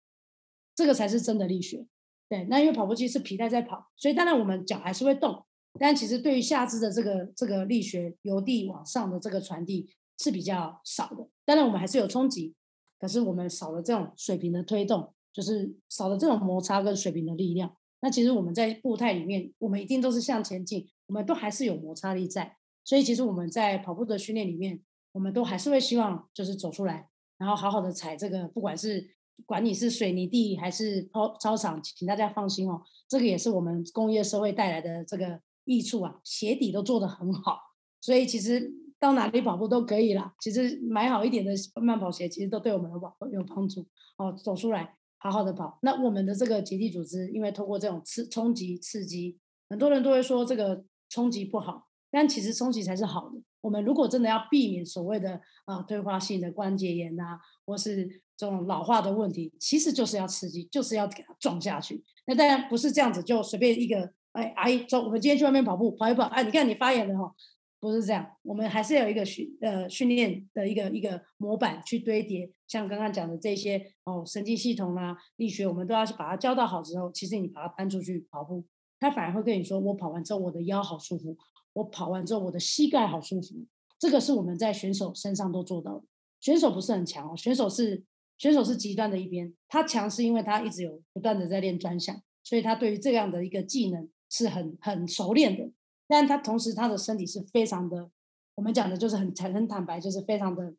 这个才是真的力学，对。那因为跑步机是皮带在跑，所以当然我们脚还是会动，但其实对于下肢的这个这个力学由地往上的这个传递是比较少的。当然我们还是有冲击，可是我们少了这种水平的推动，就是少了这种摩擦跟水平的力量。那其实我们在步态里面，我们一定都是向前进，我们都还是有摩擦力在。所以其实我们在跑步的训练里面，我们都还是会希望就是走出来，然后好好的踩这个，不管是。管你是水泥地还是操操场，请大家放心哦，这个也是我们工业社会带来的这个益处啊，鞋底都做得很好，所以其实到哪里跑步都可以啦。其实买好一点的慢跑鞋，其实都对我们有帮有帮助哦。走出来好好的跑，那我们的这个结缔组织，因为通过这种刺冲击刺激，很多人都会说这个冲击不好，但其实冲击才是好的。我们如果真的要避免所谓的啊退化性的关节炎呐，或是这种老化的问题，其实就是要刺激，就是要给它撞下去。那当然不是这样子，就随便一个哎阿姨走，我们今天去外面跑步跑一跑，哎，你看你发炎了哈，不是这样，我们还是有一个训呃训练的一个一个模板去堆叠，像刚刚讲的这些哦神经系统啊力学，我们都要去把它教到好之后，其实你把它搬出去跑步，他反而会跟你说，我跑完之后我的腰好舒服，我跑完之后我的膝盖好舒服，这个是我们在选手身上都做到的。选手不是很强哦，选手是。选手是极端的一边，他强是因为他一直有不断的在练专项，所以他对于这样的一个技能是很很熟练的。但他同时他的身体是非常的，我们讲的就是很坦很坦白，就是非常的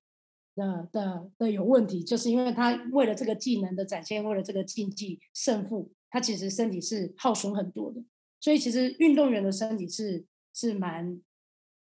的的的有问题，就是因为他为了这个技能的展现，为了这个竞技胜负，他其实身体是耗损很多的。所以其实运动员的身体是是蛮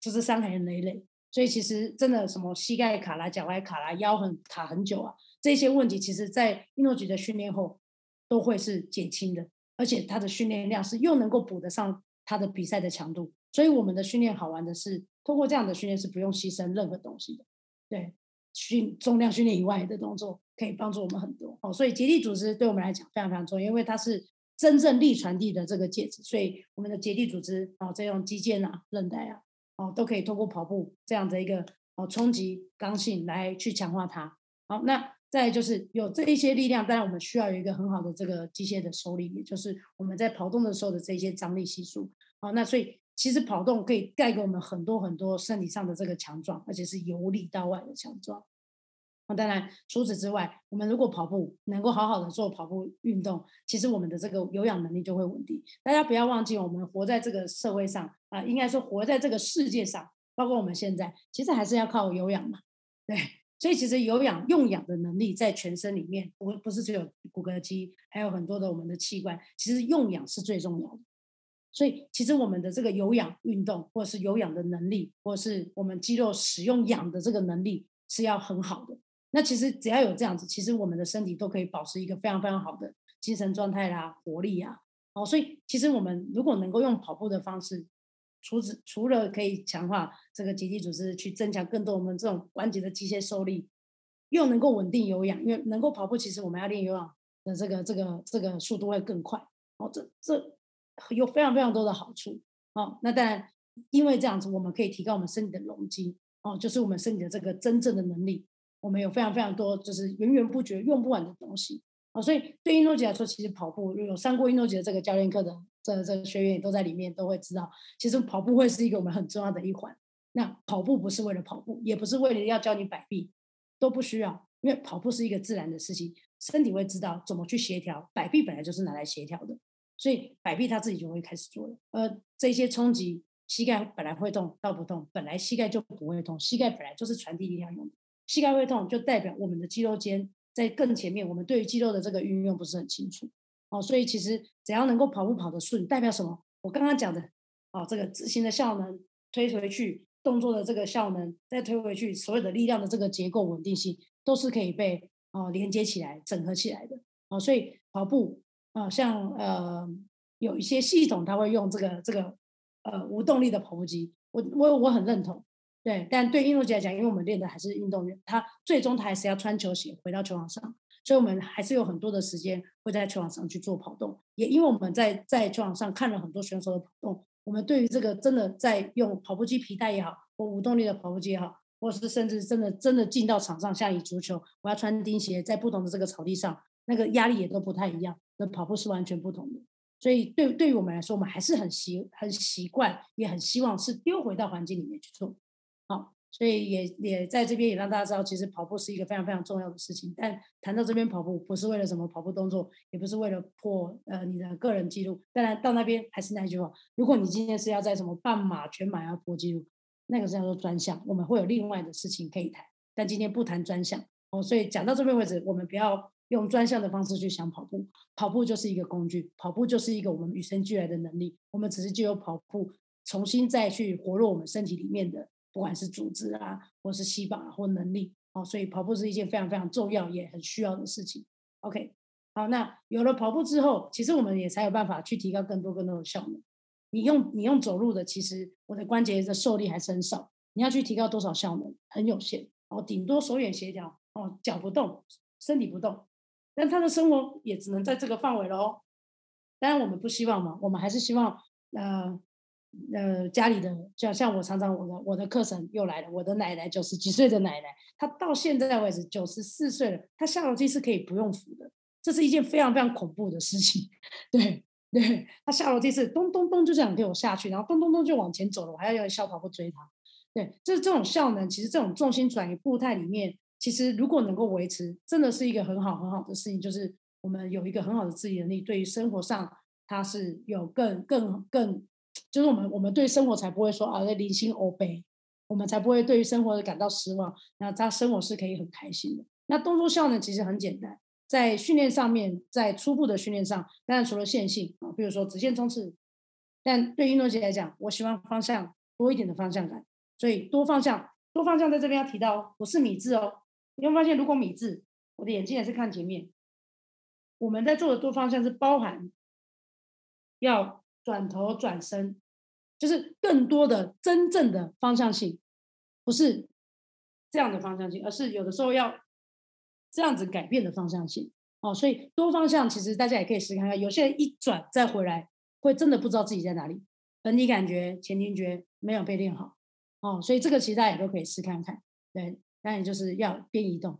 就是伤痕累累。所以其实真的什么膝盖卡啦、脚踝卡啦、腰很卡很久啊。这些问题其实，在运动局的训练后都会是减轻的，而且他的训练量是又能够补得上他的比赛的强度。所以我们的训练好玩的是，通过这样的训练是不用牺牲任何东西的。对，训重量训练以外的动作可以帮助我们很多。哦，所以结缔组织对我们来讲非常非常重要，因为它是真正力传递的这个介质。所以我们的结缔组织哦，这种肌腱啊、韧带啊，哦，都可以通过跑步这样的一个哦冲击刚性来去强化它。好，那。再就是有这一些力量，当然我们需要有一个很好的这个机械的收力，也就是我们在跑动的时候的这些张力系数。好，那所以其实跑动可以带给我们很多很多身体上的这个强壮，而且是由里到外的强壮。那当然除此之外，我们如果跑步能够好好的做跑步运动，其实我们的这个有氧能力就会稳定。大家不要忘记，我们活在这个社会上啊，应该说活在这个世界上，包括我们现在，其实还是要靠有氧嘛，对。所以其实有氧用氧的能力在全身里面，不不是只有骨骼肌，还有很多的我们的器官，其实用氧是最重要的。所以其实我们的这个有氧运动，或者是有氧的能力，或是我们肌肉使用氧的这个能力是要很好的。那其实只要有这样子，其实我们的身体都可以保持一个非常非常好的精神状态啦、活力啊。哦，所以其实我们如果能够用跑步的方式，除此除了可以强化这个结缔组织，去增强更多我们这种关节的机械受力，又能够稳定有氧，因为能够跑步，其实我们要练有氧的这个这个这个速度会更快。哦，这这有非常非常多的好处。哦，那当然，因为这样子，我们可以提高我们身体的容积。哦，就是我们身体的这个真正的能力，我们有非常非常多，就是源源不绝用不完的东西。哦，所以对运动节来说，其实跑步有上过运动节的这个教练课的。这这个学员也都在里面，都会知道，其实跑步会是一个我们很重要的一环。那跑步不是为了跑步，也不是为了要教你摆臂，都不需要，因为跑步是一个自然的事情，身体会知道怎么去协调。摆臂本来就是拿来协调的，所以摆臂他自己就会开始做了。呃，这些冲击，膝盖本来会痛，到不痛，本来膝盖就不会痛，膝盖本来就是传递力量用的，膝盖会痛就代表我们的肌肉间在更前面，我们对于肌肉的这个运用不是很清楚。哦，所以其实只要能够跑步跑得顺，代表什么？我刚刚讲的，哦，这个执行的效能，推回去动作的这个效能，再推回去，所有的力量的这个结构稳定性，都是可以被哦连接起来、整合起来的。哦，所以跑步啊，像呃有一些系统，它会用这个这个呃无动力的跑步机，我我我很认同。对，但对运动员来讲，因为我们练的还是运动员，他最终他还是要穿球鞋回到球场上。所以，我们还是有很多的时间会在球场上去做跑动。也因为我们在在球场上看了很多选手的跑动，我们对于这个真的在用跑步机皮带也好，或无动力的跑步机也好，或是甚至真的真的进到场上，像以足球，我要穿钉鞋在不同的这个草地上，那个压力也都不太一样。那跑步是完全不同的。所以，对对于我们来说，我们还是很习很习惯，也很希望是丢回到环境里面去做。好。所以也也在这边也让大家知道，其实跑步是一个非常非常重要的事情。但谈到这边跑步，不是为了什么跑步动作，也不是为了破呃你的个人记录。当然到那边还是那句话，如果你今天是要在什么半马、全马要破纪录，那个是叫做专项，我们会有另外的事情可以谈。但今天不谈专项哦，所以讲到这边为止，我们不要用专项的方式去想跑步。跑步就是一个工具，跑步就是一个我们与生俱来的能力。我们只是就有跑步重新再去活络我们身体里面的。不管是组织啊，或是细胞啊，或能力，哦，所以跑步是一件非常非常重要也很需要的事情。OK，好，那有了跑步之后，其实我们也才有办法去提高更多更多的效能。你用你用走路的，其实我的关节的受力还是很少。你要去提高多少效能，很有限。哦，顶多手眼协调，哦，脚不动，身体不动，但他的生活也只能在这个范围了哦。当然我们不希望嘛，我们还是希望，呃。呃，家里的像像我常常我的我的课程又来了，我的奶奶九十几岁的奶奶，她到现在为止九十四岁了，她下楼梯是可以不用扶的，这是一件非常非常恐怖的事情。对对，她下楼梯是咚咚咚就这样给我下去，然后咚咚咚就往前走了，我还要用小跑步追她。对，就是这种效能，其实这种重心转移步态里面，其实如果能够维持，真的是一个很好很好的事情，就是我们有一个很好的自理能力，对于生活上它是有更更更。就是我们，我们对生活才不会说啊，在零星欧悲，我们才不会对于生活感到失望。那他生活是可以很开心的。那动作效能其实很简单，在训练上面，在初步的训练上，当然除了线性啊，比如说直线冲刺，但对运动鞋来讲，我喜欢方向多一点的方向感，所以多方向，多方向在这边要提到，不是米字哦。你会发现，如果米字，我的眼睛也是看前面，我们在做的多方向是包含要转头转身。就是更多的真正的方向性，不是这样的方向性，而是有的时候要这样子改变的方向性哦。所以多方向其实大家也可以试看看，有些人一转再回来，会真的不知道自己在哪里，本体感觉、前庭觉没有被练好哦。所以这个其实大家也都可以试看看。对，当然就是要边移动，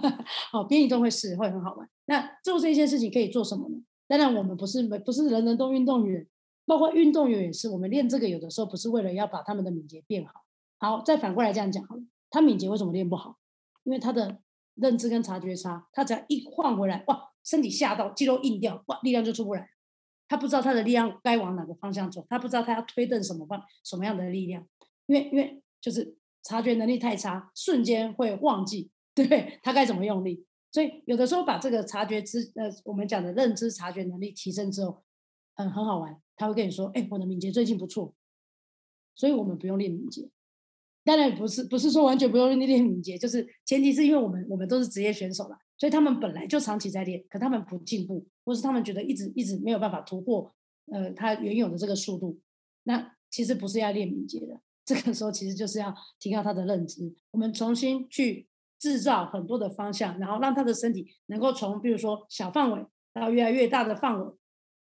哦，边移动会试会很好玩。那做这件事情可以做什么呢？当然我们不是没不是人人都运动员。包括运动员也是，我们练这个有的时候不是为了要把他们的敏捷变好。好，再反过来这样讲好了，他敏捷为什么练不好？因为他的认知跟察觉差，他只要一换回来，哇，身体吓到，肌肉硬掉，哇，力量就出不来。他不知道他的力量该往哪个方向走，他不知道他要推动什么方什么样的力量，因为因为就是察觉能力太差，瞬间会忘记对他该怎么用力。所以有的时候把这个察觉知呃我们讲的认知察觉能力提升之后，嗯很好玩，他会跟你说，哎，我的敏捷最近不错，所以我们不用练敏捷。当然不是不是说完全不用练敏捷，就是前提是因为我们我们都是职业选手了，所以他们本来就长期在练，可他们不进步，或是他们觉得一直一直没有办法突破，呃，他原有的这个速度，那其实不是要练敏捷的，这个时候其实就是要提高他的认知，我们重新去制造很多的方向，然后让他的身体能够从比如说小范围到越来越大的范围，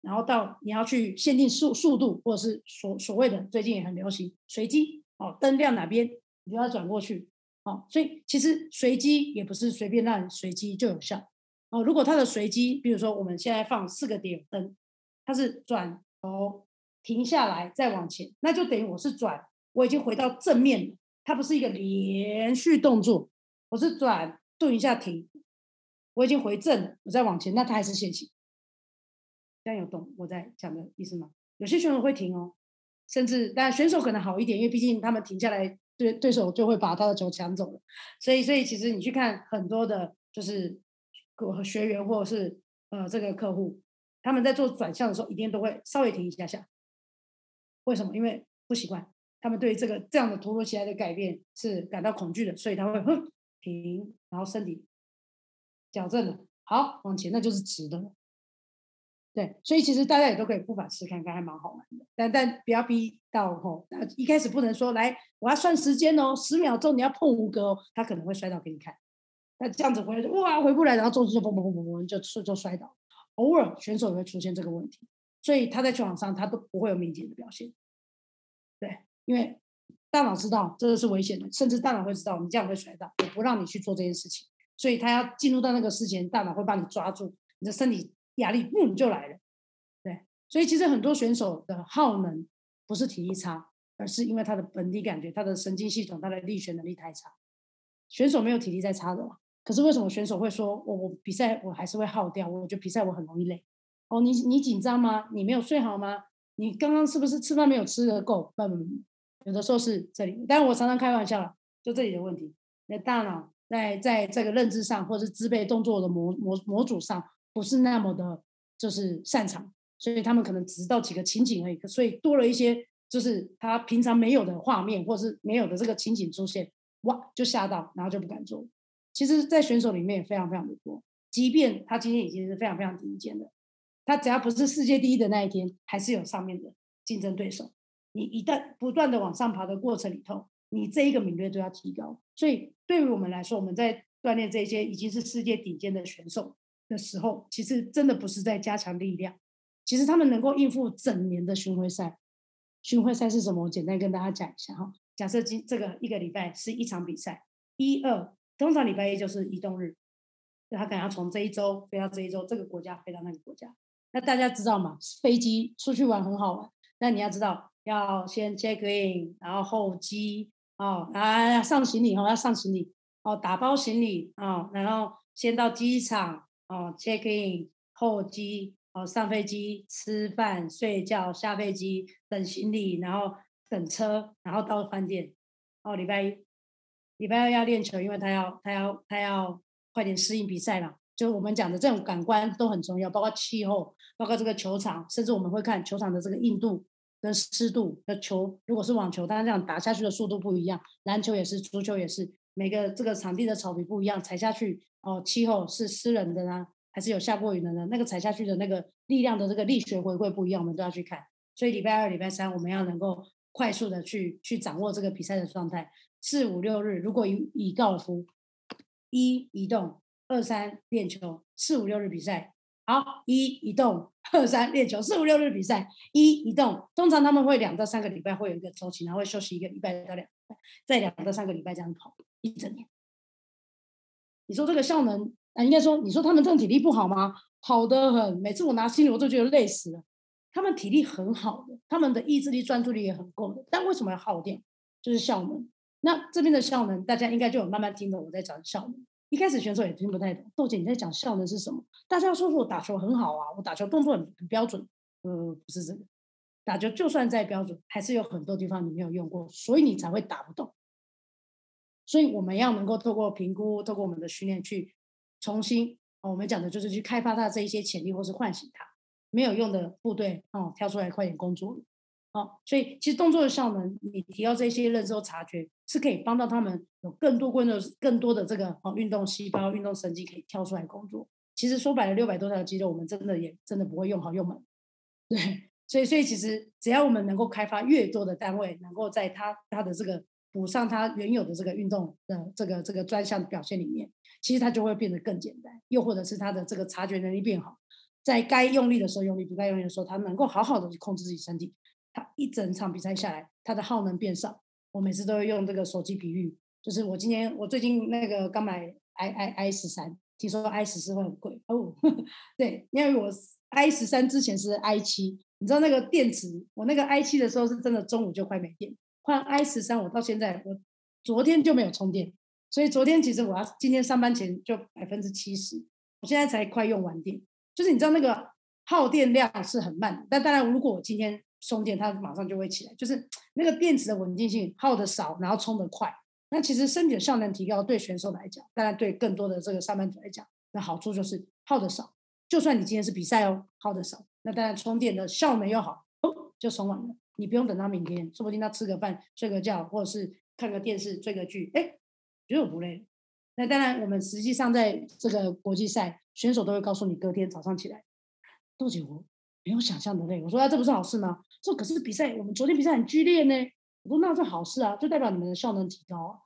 然后到你要去限定速速度，或者是所所谓的最近也很流行随机。哦，灯亮哪边，你就要转过去。哦，所以其实随机也不是随便让随机就有效。哦，如果它的随机，比如说我们现在放四个点灯，它是转头停下来再往前，那就等于我是转，我已经回到正面了。它不是一个连续动作，我是转顿一下停，我已经回正了，我再往前，那它还是线性。这样有懂我在讲的意思吗？有些选手会停哦。甚至，但选手可能好一点，因为毕竟他们停下来，对对手就会把他的球抢走了。所以，所以其实你去看很多的，就是学员或者是呃这个客户，他们在做转向的时候，一定都会稍微停一下下。为什么？因为不习惯，他们对这个这样的突如其来的改变是感到恐惧的，所以他会哼停，然后身体矫正了，好往前，那就是直的。对，所以其实大家也都可以不妨试看看，还蛮好玩的。但但不要逼到吼，那一开始不能说来，我要算时间哦，十秒钟你要碰五个哦，他可能会摔倒给你看。那这样子回来就哇回不来，然后重心就砰砰砰砰砰就就就摔倒。偶尔选手也会出现这个问题，所以他在球场上他都不会有敏捷的表现。对，因为大脑知道这个是危险的，甚至大脑会知道你这样会摔倒，我不让你去做这件事情。所以他要进入到那个事前，大脑会把你抓住，你的身体。压力嘣就来了，对，所以其实很多选手的耗能不是体力差，而是因为他的本体感觉、他的神经系统、他的力学能力太差。选手没有体力再差的嘛，可是为什么选手会说我我比赛我还是会耗掉？我觉得比赛我很容易累。哦，你你紧张吗？你没有睡好吗？你刚刚是不是吃饭没有吃的够？嗯，有的时候是这里，但我常常开玩笑了，就这里的问题。你的大脑在在这个认知上，或者是支配动作的模模模组上。不是那么的，就是擅长，所以他们可能只知道几个情景而已，所以多了一些就是他平常没有的画面，或是没有的这个情景出现，哇，就吓到，然后就不敢做。其实，在选手里面也非常非常的多，即便他今天已经是非常非常顶尖的，他只要不是世界第一的那一天，还是有上面的竞争对手。你一旦不断的往上爬的过程里头，你这一个敏锐度要提高。所以，对于我们来说，我们在锻炼这些已经是世界顶尖的选手。的时候，其实真的不是在加强力量，其实他们能够应付整年的巡回赛。巡回赛是什么？我简单跟大家讲一下哈。假设今这个一个礼拜是一场比赛，一二，通常礼拜一就是移动日，他可能要从这一周飞到这一周，这个国家飞到那个国家。那大家知道吗？飞机出去玩很好玩，但你要知道要先 check in，然后候机哦，啊上行李哦，要上行李哦，打包行李啊，然后先到机场。哦，check in 候机，哦，上飞机吃饭睡觉，下飞机等行李，然后等车，然后到饭店。哦，礼拜一，礼拜二要练球，因为他要他要他要快点适应比赛了。就我们讲的这种感官都很重要，包括气候，包括这个球场，甚至我们会看球场的这个硬度跟湿度。那球如果是网球，当然这样打下去的速度不一样；篮球也是，足球也是，每个这个场地的草皮不一样，踩下去。哦，气候是湿冷的呢，还是有下过雨的呢？那个踩下去的那个力量的这个力学回馈不一样，我们都要去看。所以礼拜二、礼拜三我们要能够快速的去去掌握这个比赛的状态。四五六日如果以以高尔夫一移动，二三练球，四五六日比赛。好，一移动，二三练球，四五六日比赛，一移动。通常他们会两到三个礼拜会有一个周期，然后会休息一个礼拜到两，再两到三个礼拜这样跑一整年。你说这个效能啊，应该说，你说他们这种体力不好吗？好的很，每次我拿心里我都觉得累死了。他们体力很好的，他们的意志力、专注力也很够的，但为什么要耗电？就是效能。那这边的效能，大家应该就有慢慢听懂我在讲效能。一开始选手也听不太懂，豆姐你在讲效能是什么？大家说我打球很好啊，我打球动作很很标准。呃，不是这个，打球就算再标准，还是有很多地方你没有用过，所以你才会打不动。所以我们要能够透过评估，透过我们的训练去重新，哦，我们讲的就是去开发他这一些潜力，或是唤醒他没有用的部队哦，跳出来快点工作。哦，所以其实动作的效能，你提到这些认知察觉，是可以帮到他们有更多、更多、更多的这个哦运动细胞、运动神经可以跳出来工作。其实说白了，六百多条肌肉，我们真的也真的不会用好用满。对，所以所以其实只要我们能够开发越多的单位，能够在它它的这个补上它原有的这个运动的这个这个专项表现里面，其实它就会变得更简单。又或者是它的这个察觉能力变好，在该用力的时候用力，不该用力的时候，它能够好好的去控制自己身体。他一整场比赛下来，他的耗能变少。我每次都会用这个手机比喻，就是我今天我最近那个刚买 i i i 十三，听说 i 十四会很贵哦。对，因为我 i 十三之前是 i 七，你知道那个电池，我那个 i 七的时候是真的中午就快没电，换 i 十三，我到现在我昨天就没有充电，所以昨天其实我要今天上班前就百分之七十，我现在才快用完电。就是你知道那个耗电量是很慢，但当然如果我今天充电它马上就会起来，就是那个电池的稳定性耗的少，然后充的快。那其实身体的效能提高，对选手来讲，当然对更多的这个上班族来讲，那好处就是耗的少。就算你今天是比赛哦，耗的少，那当然充电的效能又好，哦，就充完了。你不用等到明天，说不定他吃个饭、睡个觉，或者是看个电视、追个剧，哎，觉得不累。那当然，我们实际上在这个国际赛，选手都会告诉你，隔天早上起来，豆姐我？没有想象的累。我说啊，这不是好事吗？说可是比赛，我们昨天比赛很剧烈呢。我说那是好事啊，就代表你们的效能提高啊。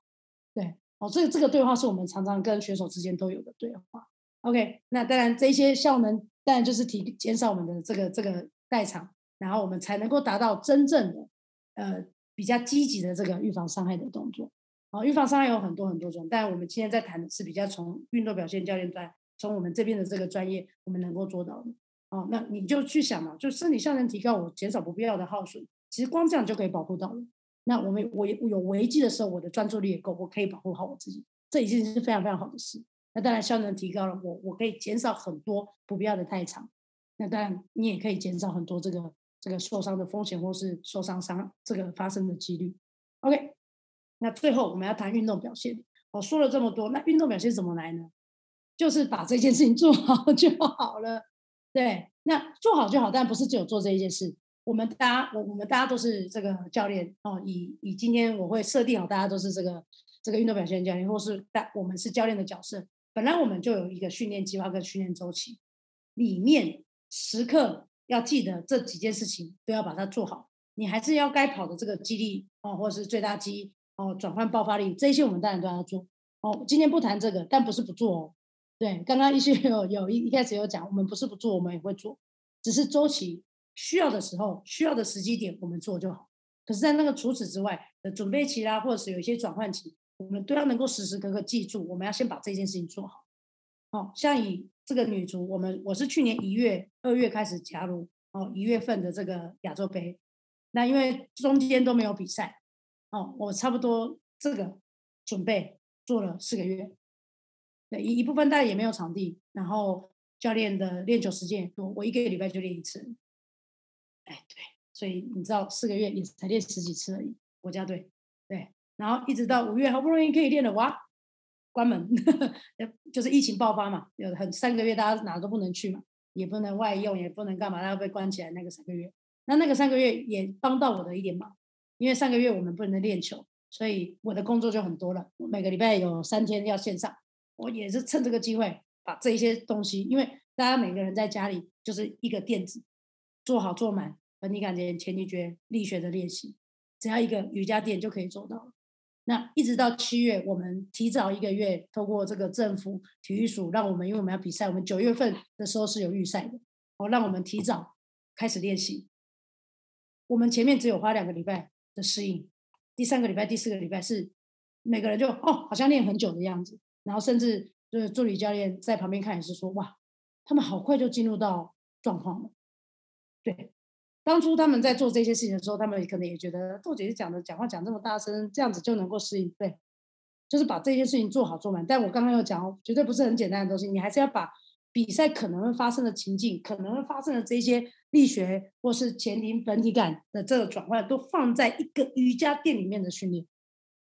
对，哦，这个这个对话是我们常常跟选手之间都有的对话。OK，那当然这些效能当然就是提减少我们的这个这个代偿，然后我们才能够达到真正的呃比较积极的这个预防伤害的动作。哦，预防伤害有很多很多种，但我们今天在谈的是比较从运动表现教练端，从我们这边的这个专业，我们能够做到的。哦，那你就去想嘛，就身体效能提高，我减少不必要的耗损，其实光这样就可以保护到了。那我们我有危机的时候，我的专注力也够，我可以保护好我自己，这已经是非常非常好的事。那当然效能提高了，我我可以减少很多不必要的代偿。那当然你也可以减少很多这个这个受伤的风险或是受伤伤这个发生的几率。OK，那最后我们要谈运动表现。我说了这么多，那运动表现怎么来呢？就是把这件事情做好就好了。对，那做好就好，但不是只有做这一件事。我们大家，我我们大家都是这个教练哦。以以今天我会设定好，大家都是这个这个运动表现教练，或是大我们是教练的角色。本来我们就有一个训练计划跟训练周期，里面时刻要记得这几件事情都要把它做好。你还是要该跑的这个肌力哦，或者是最大肌哦，转换爆发力这些我们当然都要做哦。今天不谈这个，但不是不做哦。对，刚刚一些有有一一开始有讲，我们不是不做，我们也会做，只是周期需要的时候，需要的时机点我们做就好。可是，在那个除此之外的准备期啦，或者是有一些转换期，我们都要能够时时刻刻记住，我们要先把这件事情做好。哦，像以这个女足，我们我是去年一月、二月开始加入，哦，一月份的这个亚洲杯，那因为中间都没有比赛，哦，我差不多这个准备做了四个月。对一一部分，大然也没有场地，然后教练的练球时间也多，我一个礼拜就练一次。哎，对，所以你知道四个月也才练十几次而已。国家队，对，然后一直到五月，好不容易可以练了，哇，关门，就是疫情爆发嘛，有很三个月大家哪都不能去嘛，也不能外用，也不能干嘛，大家被关起来那个三个月。那那个三个月也帮到我的一点忙，因为上个月我们不能练球，所以我的工作就很多了，每个礼拜有三天要线上。我也是趁这个机会把这一些东西，因为大家每个人在家里就是一个垫子，做好做满，本体感觉、前提觉、力学的练习，只要一个瑜伽垫就可以做到了。那一直到七月，我们提早一个月，透过这个政府体育署，让我们因为我们要比赛，我们九月份的时候是有预赛的，哦，让我们提早开始练习。我们前面只有花两个礼拜的适应，第三个礼拜、第四个礼拜是每个人就哦，好像练很久的样子。然后甚至就是助理教练在旁边看也是说哇，他们好快就进入到状况了。对，当初他们在做这些事情的时候，他们可能也觉得豆姐姐讲的讲话讲这么大声，这样子就能够适应。对，就是把这些事情做好做满。但我刚刚有讲哦，绝对不是很简单的东西，你还是要把比赛可能会发生的情境，可能会发生的这些力学或是前庭本体感的这个转换，都放在一个瑜伽垫里面的训练。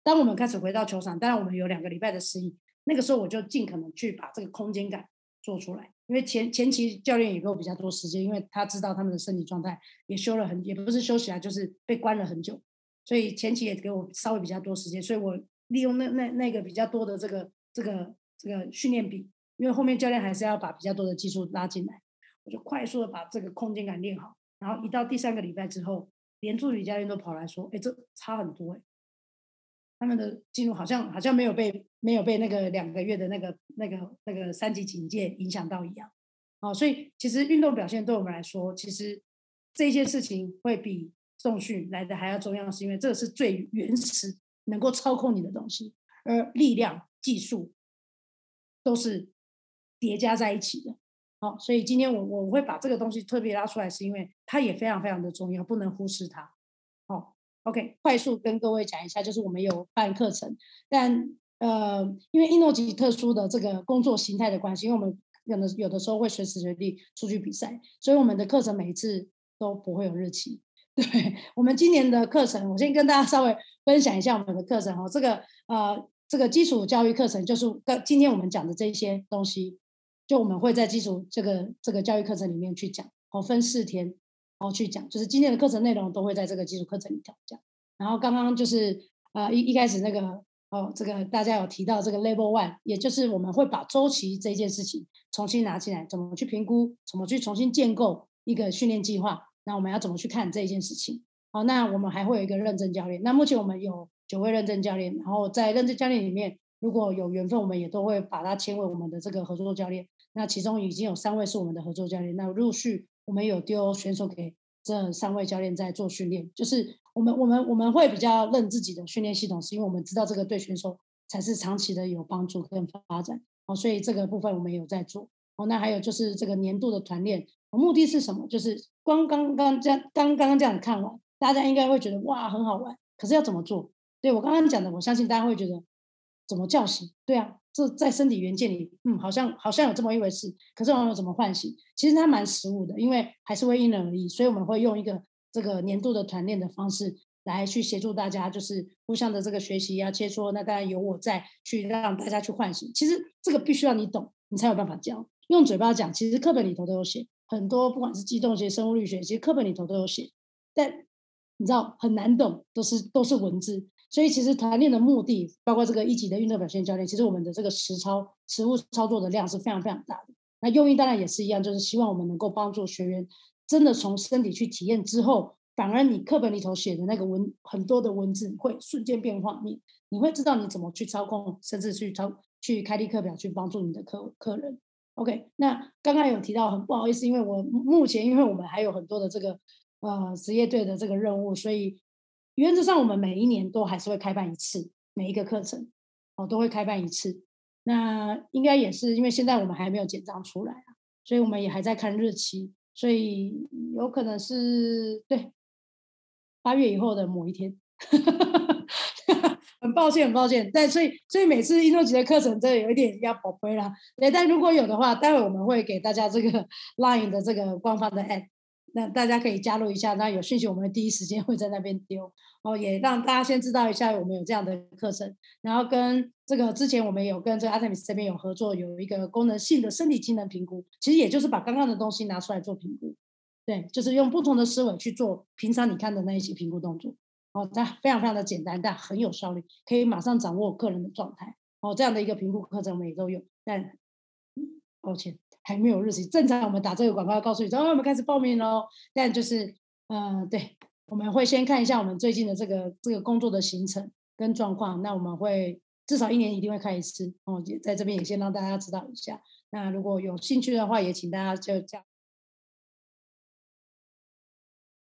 当我们开始回到球场，当然我们有两个礼拜的适应，那个时候我就尽可能去把这个空间感做出来。因为前前期教练也给我比较多时间，因为他知道他们的身体状态也休了很，也不是休息啊，就是被关了很久，所以前期也给我稍微比较多时间，所以我利用那那那个比较多的这个这个这个训练比，因为后面教练还是要把比较多的技术拉进来，我就快速的把这个空间感练好，然后一到第三个礼拜之后，连助理教练都跑来说，哎，这差很多哎。他们的进入好像好像没有被没有被那个两个月的那个那个那个三级警戒影响到一样，哦，所以其实运动表现对我们来说，其实这些事情会比重训来的还要重要，是因为这个是最原始能够操控你的东西，而力量、技术都是叠加在一起的。好，所以今天我我会把这个东西特别拉出来，是因为它也非常非常的重要，不能忽视它。OK，快速跟各位讲一下，就是我们有办课程，但呃，因为 Ino 级特殊的这个工作形态的关系，因为我们有的有的时候会随时随地出去比赛，所以我们的课程每一次都不会有日期。对我们今年的课程，我先跟大家稍微分享一下我们的课程哦。这个呃，这个基础教育课程就是跟今天我们讲的这些东西，就我们会在基础这个这个教育课程里面去讲，哦，分四天。然后去讲，就是今天的课程内容都会在这个基础课程里头讲。然后刚刚就是呃一一开始那个哦，这个大家有提到这个 Level One，也就是我们会把周期这件事情重新拿进来，怎么去评估，怎么去重新建构一个训练计划。那我们要怎么去看这一件事情？好，那我们还会有一个认证教练。那目前我们有九位认证教练，然后在认证教练里面，如果有缘分，我们也都会把他签为我们的这个合作教练。那其中已经有三位是我们的合作教练，那陆续。我们有丢选手给这三位教练在做训练，就是我们我们我们会比较认自己的训练系统，是因为我们知道这个对选手才是长期的有帮助跟发展哦，所以这个部分我们有在做哦。那还有就是这个年度的团练，目的是什么？就是光刚刚这样刚刚这样看完，大家应该会觉得哇很好玩，可是要怎么做？对我刚刚讲的，我相信大家会觉得怎么叫醒？对啊。这在身体元件里，嗯，好像好像有这么一回事。可是我们怎么唤醒？其实它蛮实物的，因为还是会因人而异。所以我们会用一个这个年度的团练的方式来去协助大家，就是互相的这个学习啊、切磋。那当然有我在去让大家去唤醒。其实这个必须要你懂，你才有办法教。用嘴巴讲，其实课本里头都有写很多，不管是机动学、生物力学，其实课本里头都有写。但你知道很难懂，都是都是文字。所以其实团练的目的，包括这个一级的运动表现教练，其实我们的这个实操、实物操作的量是非常非常大的。那用意当然也是一样，就是希望我们能够帮助学员真的从身体去体验之后，反而你课本里头写的那个文很多的文字会瞬间变化，你你会知道你怎么去操控，甚至去操去开立课表去帮助你的客客人。OK，那刚刚有提到很不好意思，因为我目前因为我们还有很多的这个呃职业队的这个任务，所以。原则上，我们每一年都还是会开办一次每一个课程，哦，都会开办一次。那应该也是因为现在我们还没有简章出来啊，所以我们也还在看日期，所以有可能是对八月以后的某一天。很抱歉，很抱歉，但所以所以每次一诺级的课程真的有一点要宝贝啦。对，但如果有的话，待会我们会给大家这个 Line 的这个官方的 App。那大家可以加入一下，那有讯息我们第一时间会在那边丢哦，也让大家先知道一下我们有这样的课程。然后跟这个之前我们有跟这个阿特米斯这边有合作，有一个功能性的身体机能评估，其实也就是把刚刚的东西拿出来做评估，对，就是用不同的思维去做平常你看的那一些评估动作哦，它非常非常的简单，但很有效率，可以马上掌握个人的状态哦，这样的一个评估课程我们也都有，但抱歉。还没有日期，正常我们打这个广告告诉你，说我们开始报名喽。但就是，嗯，对，我们会先看一下我们最近的这个这个工作的行程跟状况。那我们会至少一年一定会开一次哦，也在这边也先让大家知道一下。那如果有兴趣的话，也请大家就加。